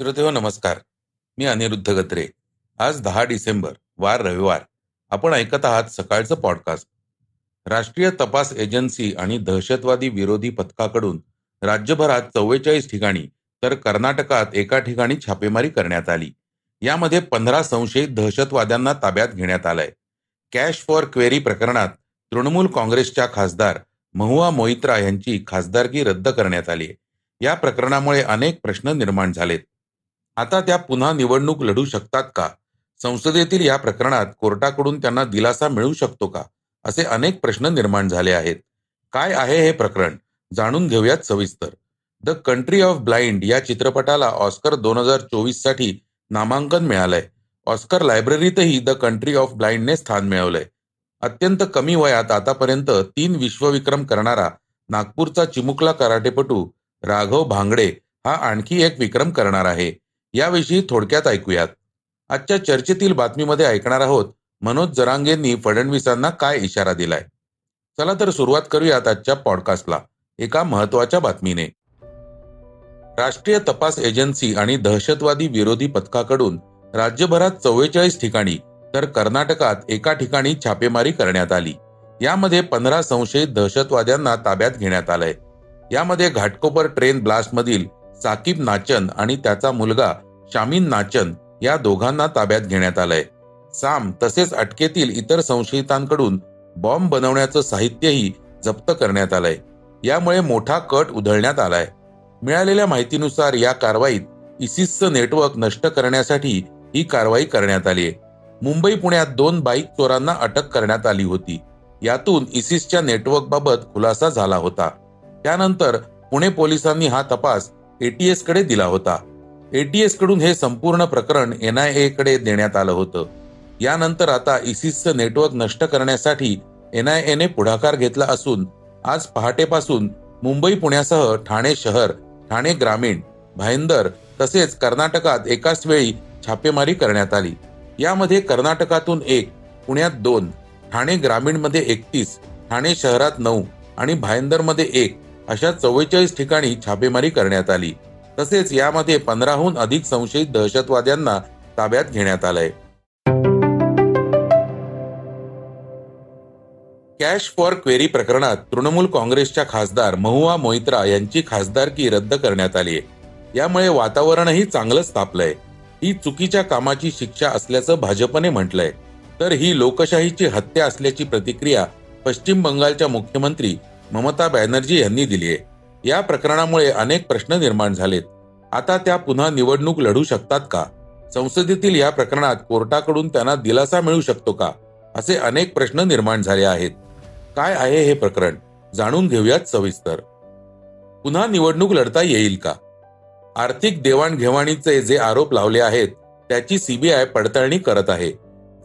श्रोते नमस्कार. मी अनिरुद्ध गत्रे. आज दहा डिसेंबर वार रविवार. आपण ऐकत आहात सकाळचं पॉडकास्ट. राष्ट्रीय तपास एजन्सी आणि दहशतवादी विरोधी पथकाकडून राज्यभरात चव्वेचाळीस ठिकाणी तर कर्नाटकात एका ठिकाणी छापेमारी करण्यात आली. यामध्ये पंधरा संशयित दहशतवाद्यांना ताब्यात घेण्यात आलाय. कॅश फॉर क्वेरी प्रकरणात तृणमूल काँग्रेसच्या खासदार महुआ मोहित्रा यांची खासदारकी रद्द करण्यात आली या प्रकरणामुळे अनेक प्रश्न निर्माण झालेत. आता त्या पुन्हा निवडणूक लढू शकतात का? संसदेतील या प्रकरणात कोर्टाकडून त्यांना दिलासा मिळू शकतो का? असे अनेक प्रश्न निर्माण झाले आहेत. काय आहे हे प्रकरण? जाणून घेऊयात सविस्तर. द कंट्री ऑफ ब्लाइंड या चित्रपटाला ऑस्कर दोन हजार चोवीससाठी नामांकन मिळालंय. ऑस्कर लायब्ररीतही द कंट्री ऑफ ब्लाइंडने स्थान मिळवलंय. अत्यंत कमी वयात आतापर्यंत तीन विश्वविक्रम करणारा नागपूरचा चिमुकला कराटेपटू राघव भांगडे हा आणखी एक विक्रम करणार आहे. याविषयी थोडक्यात ऐकूयात. आजच्या चर्चेतील बातमीमध्ये ऐकणार आहोत मनोज जरांगेंनी फडणवीसांना काय इशारा दिलाय? चला तर सुरुवात करूयात आजच्या पॉडकास्टला. एका महत्त्वाच्या बातमीने. राष्ट्रीय तपास एजन्सी आणि दहशतवादी विरोधी पथकाकडून राज्यभरात चव्वेचाळीस ठिकाणी तर कर्नाटकात एका ठिकाणी छापेमारी करण्यात आली. यामध्ये पंधरा संशयित दहशतवाद्यांना ताब्यात घेण्यात आलंय. यामध्ये घाटकोपर ट्रेन ब्लास्ट मधील साकीब नाचन आणि त्याचा मुलगा शामीन नाचन या दोघांना ताब्यात घेण्यात आलंय. साम तसेच अटकेतील इतर संशयितांकडून बॉम्ब बनवण्याचं साहित्यही जप्त करण्यात आलंय. यामुळे मोठा कट उधळण्यात आलाय. मिळालेल्या माहितीनुसार या कारवाईत इसिसचं नेटवर्क नष्ट करण्यासाठी ही कारवाई करण्यात आली आहे. मुंबई पुण्यात दोन बाईक चोरांना अटक करण्यात आली होती. यातून इसिसच्या नेटवर्क बाबत खुलासा झाला होता. त्यानंतर पुणे पोलिसांनी हा तपास एटीएसकडे दिला होता. एटीएसकडून हे संपूर्ण प्रकरण एनआयए कडे देण्यात आलं होतं. यानंतर आता इसिसचं नेटवर्क नष्ट करण्यासाठी एनआयएने पुढाकार घेतला असून आज पहाटेपासून मुंबई पुण्यासह ठाणे शहर ठाणे ग्रामीण भाईंदर तसेच कर्नाटकात एकाच वेळी छापेमारी करण्यात आली. यामध्ये कर्नाटकातून एक पुण्यात दोन ठाणे ग्रामीणमध्ये एकतीस ठाणे शहरात नऊ आणि भाईंदरमध्ये एक. अशा चव्वेचाळीस ठिकाणी छापेमारी करण्यात आली. तसेच यामध्ये पंधराहून अधिक संशयित दहशतवाद्यांना ताब्यात घेण्यात आलंय. कॅश फॉर क्वेरी प्रकरणात तृणमूल काँग्रेसच्या खासदार महुआ मोहित्रा यांची खासदारकी रद्द करण्यात आली आहे. यामुळे वातावरणही चांगलंच तापलंय ही चुकीच्या कामाची शिक्षा असल्याचं भाजपने म्हटलंय. तर ही लोकशाहीची हत्या असल्याची प्रतिक्रिया पश्चिम बंगालच्या मुख्यमंत्री ममता बॅनर्जी यांनी दिली आहे. या प्रकरणामुळे अनेक प्रश्न निर्माण झालेत. आता त्या पुन्हा निवडणूक लढू शकतात का? संसदेतील या प्रकरणात कोर्टाकडून त्यांना दिलासा मिळू शकतो का? असे अनेक प्रश्न निर्माण झाले आहेत. काय आहे हे प्रकरण? जाणून घेऊयात सविस्तर. पुन्हा निवडणूक लढता येईल का? आर्थिक देवाणघेवाणीचे जे आरोप लावले आहेत त्याची सीबीआय पडताळणी करत आहे.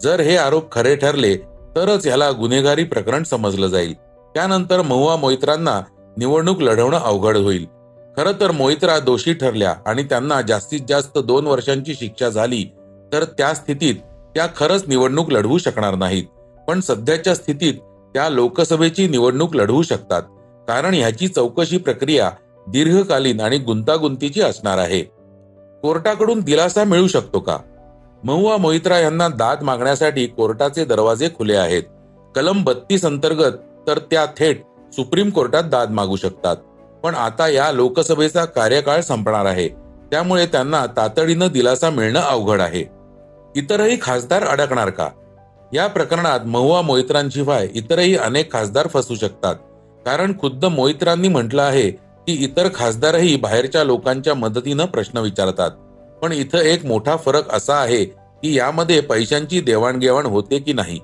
जर हे आरोप खरे ठरले तरच ह्याला गुन्हेगारी प्रकरण समजलं जाईल. त्यानंतर महुआ मोहित्रांना निवडणूक लढवणं अवघड होईल. खरं तर मोहित्रा दोषी ठरल्या आणि त्यांना जास्तीत जास्त दोन वर्षांची शिक्षा झाली तर त्या स्थितीत त्या खरंच निवडणूक लढवू शकणार नाहीत. पण सध्याच्या स्थितीत त्या लोकसभेची निवडणूक लढवू शकतात कारण ह्याची चौकशी प्रक्रिया दीर्घकालीन आणि गुंतागुंतीची असणार आहे. कोर्टाकडून दिलासा मिळू शकतो का? महुआ मोहित्रा यांना दाद मागण्यासाठी कोर्टाचे दरवाजे खुले आहेत. कलम बत्तीस अंतर्गत तर त्या थेट सुप्रीम कोर्टात दाद मागू शकतात. पण आता या लोकसभेचा कार्यकाळ संपणार आहे. त्यामुळे त्यांना तातडीनं दिलासा मिळणं अवघड आहे. इतरही खासदार अडकणार का? या प्रकरणात महुआ मोहित्रांशिवाय इतरही अनेक खासदार फसू शकतात. कारण खुद्द मोहित्रांनी म्हटलं आहे की इतर खासदारही बाहेरच्या लोकांच्या मदतीनं प्रश्न विचारतात. पण इथं एक मोठा फरक असा आहे की यामध्ये पैशांची देवाणघेवाण होते की नाही?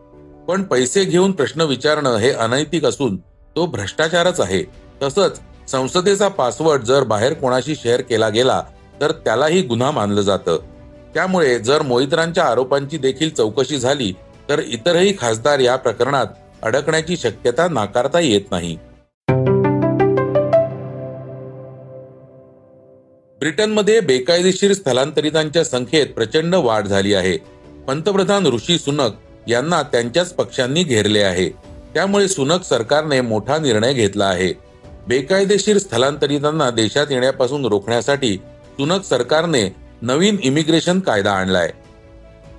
पण पैसे घेऊन प्रश्न विचारणं हे अनैतिक असून तो भ्रष्टाचारच आहे. तसंच संसदेचा पासवर्ड जर बाहेर कोणाशी शेअर केला गेला तर त्यालाही गुन्हा मानलं जातं. त्यामुळे जर मोहित्रांच्या आरोपांची देखील चौकशी झाली तर इतरही खासदार या प्रकरणात अडकण्याची शक्यता नाकारता येत नाही. ब्रिटनमध्ये बेकायदेशीर स्थलांतरितांच्या संख्येत प्रचंड वाढ झाली आहे. पंतप्रधान ऋषी सुनक यांना त्यांच्याच पक्षांनी घेरले आहे. त्यामुळे सुनक सरकारने मोठा निर्णय घेतला आहे. बेकायदेशीर स्थलांतरितांना देशात येण्यापासून रोखण्यासाठी सुनक सरकारने नवीन इमिग्रेशन कायदा आणलाय.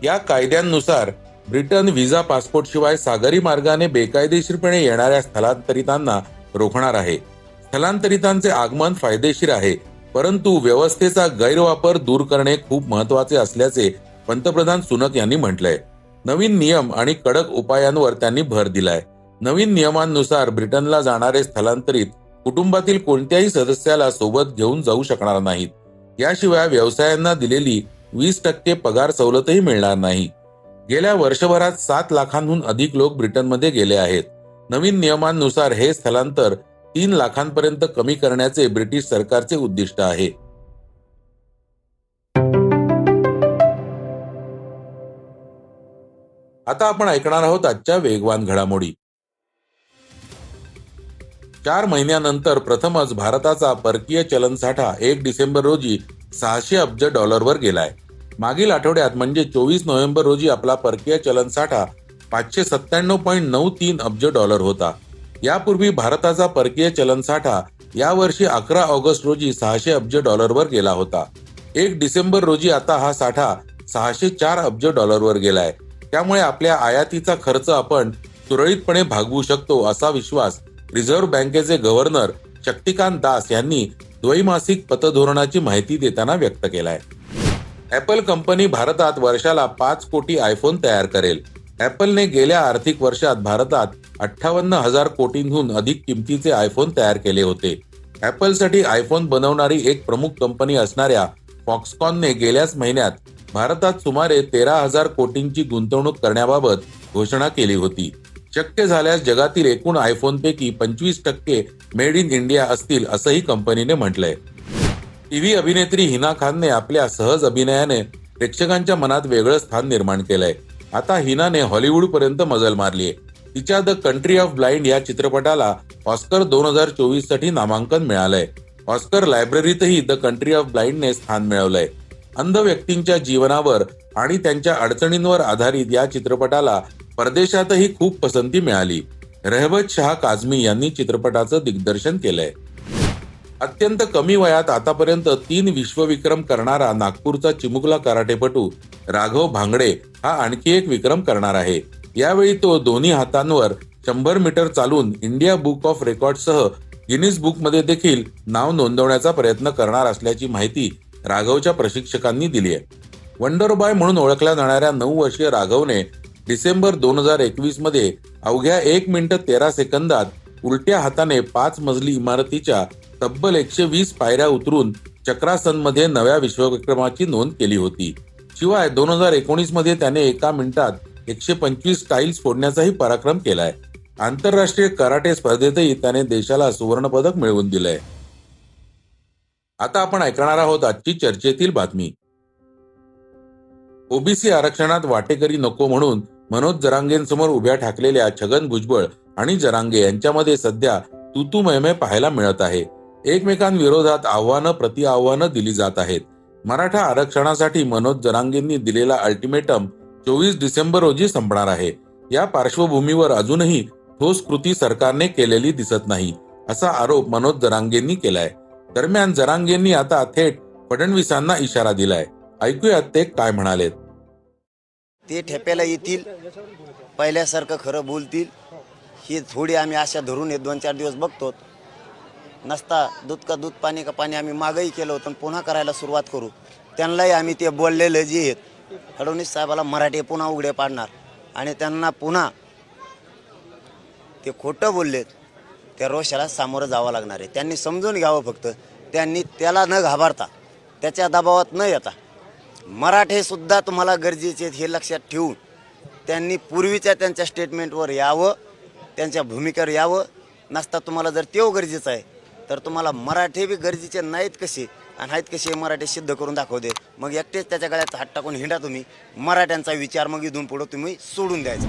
या कायद्यांनुसार ब्रिटन व्हिसा पासपोर्ट शिवाय सागरी मार्गाने बेकायदेशीरपणे येणाऱ्या स्थलांतरितांना रोखणार आहे. स्थलांतरितांचे आगमन फायदेशीर आहे परंतु व्यवस्थेचा गैरवापर दूर करणे खूप महत्त्वाचे असल्याचे पंतप्रधान सुनक यांनी म्हटलंय. नवीन नियम आणि कडक उपायांवर त्यांनी भर दिलाय. नवीन नियमांनुसार ब्रिटनला जाणारे स्थलांतरित कुटुंबातील कोणत्याही सदस्याला सोबत घेऊन जाऊ शकणार नाहीत. याशिवाय व्यवसायांना दिलेली वीस टक्के पगार सवलतही मिळणार नाही. गेल्या वर्षभरात सात लाखांहून अधिक लोक ब्रिटनमध्ये गेले आहेत. नवीन नियमांनुसार हे स्थलांतर तीन लाखांपर्यंत कमी करण्याचे ब्रिटिश सरकारचे उद्दिष्ट आहे. आता आपण ऐकणार आहोत आजच्या वेगवान घडामोडी. चार महिन्यानंतर प्रथमच भारताचा परकीय चलन साठा एक डिसेंबर रोजी सहाशे अब्ज डॉलरवर गेलाय. मागील आठवड्यात म्हणजे चोवीस नोव्हेंबर रोजी आपला परकीय चलन साठा पाचशे सत्त्याण्णव पॉईंट नऊ तीन अब्ज डॉलर होता. यापूर्वी भारताचा परकीय चलन साठा यावर्षी अकरा ऑगस्ट रोजी सहाशे अब्ज डॉलरवर गेला होता. एक डिसेंबर रोजी आता हा साठा सहाशे चार अब्ज डॉलरवर गेलाय. त्यामुळे आपल्या आयातीचा खर्च आपण सुरळीतपणे भागवू शकतो असा विश्वास रिझर्व्ह बँकेचे गव्हर्नर शक्तिकांत दास यांनी द्वैमासिक पतधोरणाची माहिती देताना व्यक्त केलाय. ऍपल कंपनी भारतात वर्षाला पाच कोटी आयफोन तयार करेल. ऍपलने गेल्या आर्थिक वर्षात भारतात अठ्ठावन्न हजार कोटींहून अधिक किमतीचे आयफोन तयार केले होते. ऍपलसाठी आयफोन बनवणारी एक प्रमुख कंपनी असणाऱ्या फॉक्सकॉनने गेल्याच महिन्यात भारतात सुमारे तेरा हजार कोटींची गुंतवणूक करण्याबाबत घोषणा केली होती. शक्य झाल्यास जगातील एकूण आयफोनपैकी पंचवीस टक्के मेड इन इंडिया असतील असंही कंपनीने म्हटलंय. टीव्ही अभिनेत्री हिना खानने आपल्या सहज अभिनयाने प्रेक्षकांच्या मनात वेगळं स्थान निर्माण केलंय. आता हिनाने हॉलिवूड पर्यंत मजल मारलीय. तिच्या द कंट्री ऑफ ब्लाइंड या चित्रपटाला ऑस्कर दोन हजार चोवीससाठी नामांकन मिळालंय. ऑस्कर लायब्ररीतही द कंट्री ऑफ ब्लाइंडनेस स्थान मिळवलंय. अंध व्यक्तींच्या जीवनावर आणि त्यांच्या अडचणींवर आधारित या चित्रपटाला परदेशातही खूप पसंती मिळाली. रहबत शाह काझमी यांनी चित्रपटाचं दिग्दर्शन केलंय. अत्यंत कमी वयात आतापर्यंत तीन विश्वविक्रम करणारा नागपूरचा चिमुकला कराटेपटू राघव भांगडे हा आणखी एक विक्रम करणार आहे. यावेळी तो दोन्ही हातांवर शंभर मीटर चालून इंडिया बुक ऑफ रेकॉर्डसह गिनीज बुकमध्ये देखील नाव नोंदवण्याचा प्रयत्न करणार असल्याची माहिती राघवच्या प्रशिक्षकांनी दिली आहे. वंडरबॉय म्हणून ओळखल्या जाणाऱ्या नऊ वर्षीय राघवने डिसेंबर दोन हजार एकवीसमध्ये अवघ्या एक मिनिट तेरा सेकंदात उलट्या हाताने पाच मजली इमारतीच्या तब्बल एकशे वीस पायऱ्या उतरून चक्रासनमध्ये नव्या विश्वविक्रमाची नोंद केली होती. शिवाय दोन हजार एकोणीसमध्ये त्याने एका मिनिटात एकशे पंचवीस टाईल्स फोडण्याचाही पराक्रम केलाय. आंतरराष्ट्रीय कराटे स्पर्धेतही त्याने देशाला सुवर्ण पदक मिळवून दिलंय. आता आपण ऐकणार आहोत आजची चर्चेतील बातमी. ओबीसी आरक्षणात वाटेकरी नको म्हणून मनोज जरांगेंसमोर उभ्या ठाकलेल्या छगन भुजबळ आणि जरांगे यांच्यामध्ये सध्या तुतू पाहायला मिळत आहे. एकमेकांविरोधात आव्हानं प्रति आव्हानं दिली जात आहेत. मराठा आरक्षणासाठी मनोज जरांगेंनी दिलेला अल्टिमेटम चोवीस डिसेंबर रोजी संपणार आहे. या पार्श्वभूमीवर अजूनही ठोस कृती सरकारने केलेली दिसत नाही असा आरोप मनोज जरांगेंनी केलाय. दरम्यान जरांगेंनी आता थेट फडणवीसांना इशारा दिलाय. ऐकूयात ते काय म्हणालेत. ते ठेप्याला येतील पहिल्यासारखं खरं बोलतील. ही थोडी आम्ही आशा धरून हे दोन चार दिवस बघतो. नसता दूध का दूध पाणी का पाणी आम्ही मागही केलं होतं पुन्हा करायला सुरुवात करू. त्यांनाही आम्ही ते बोललेलं जे आहेत फडणवीस साहेबाला मराठी पुन्हा उघडे पाडणार आणि त्यांना पुन्हा ते खोटं बोललेत त्या रोषाला सामोरं जावं लागणार आहे. त्यांनी समजून घ्यावं फक्त. त्यांनी त्याला न घाबरता त्याच्या दबावात न येता मराठेसुद्धा तुम्हाला गरजेचे आहेत हे लक्षात ठेवून त्यांनी पूर्वीच्या त्यांच्या स्टेटमेंटवर यावं त्यांच्या भूमिकेवर यावं. नसता तुम्हाला जर तेव गरजेचं आहे तर तुम्हाला मराठे बी गरजेचे नाहीत कसे आणि आहेत कसे मराठी सिद्ध करून दाखवते मग एकटेच त्याच्या गळ्यात हात टाकून हिंडा तुम्ही. मराठ्यांचा विचार मग इथून पुढं तुम्ही सोडून द्यायचा.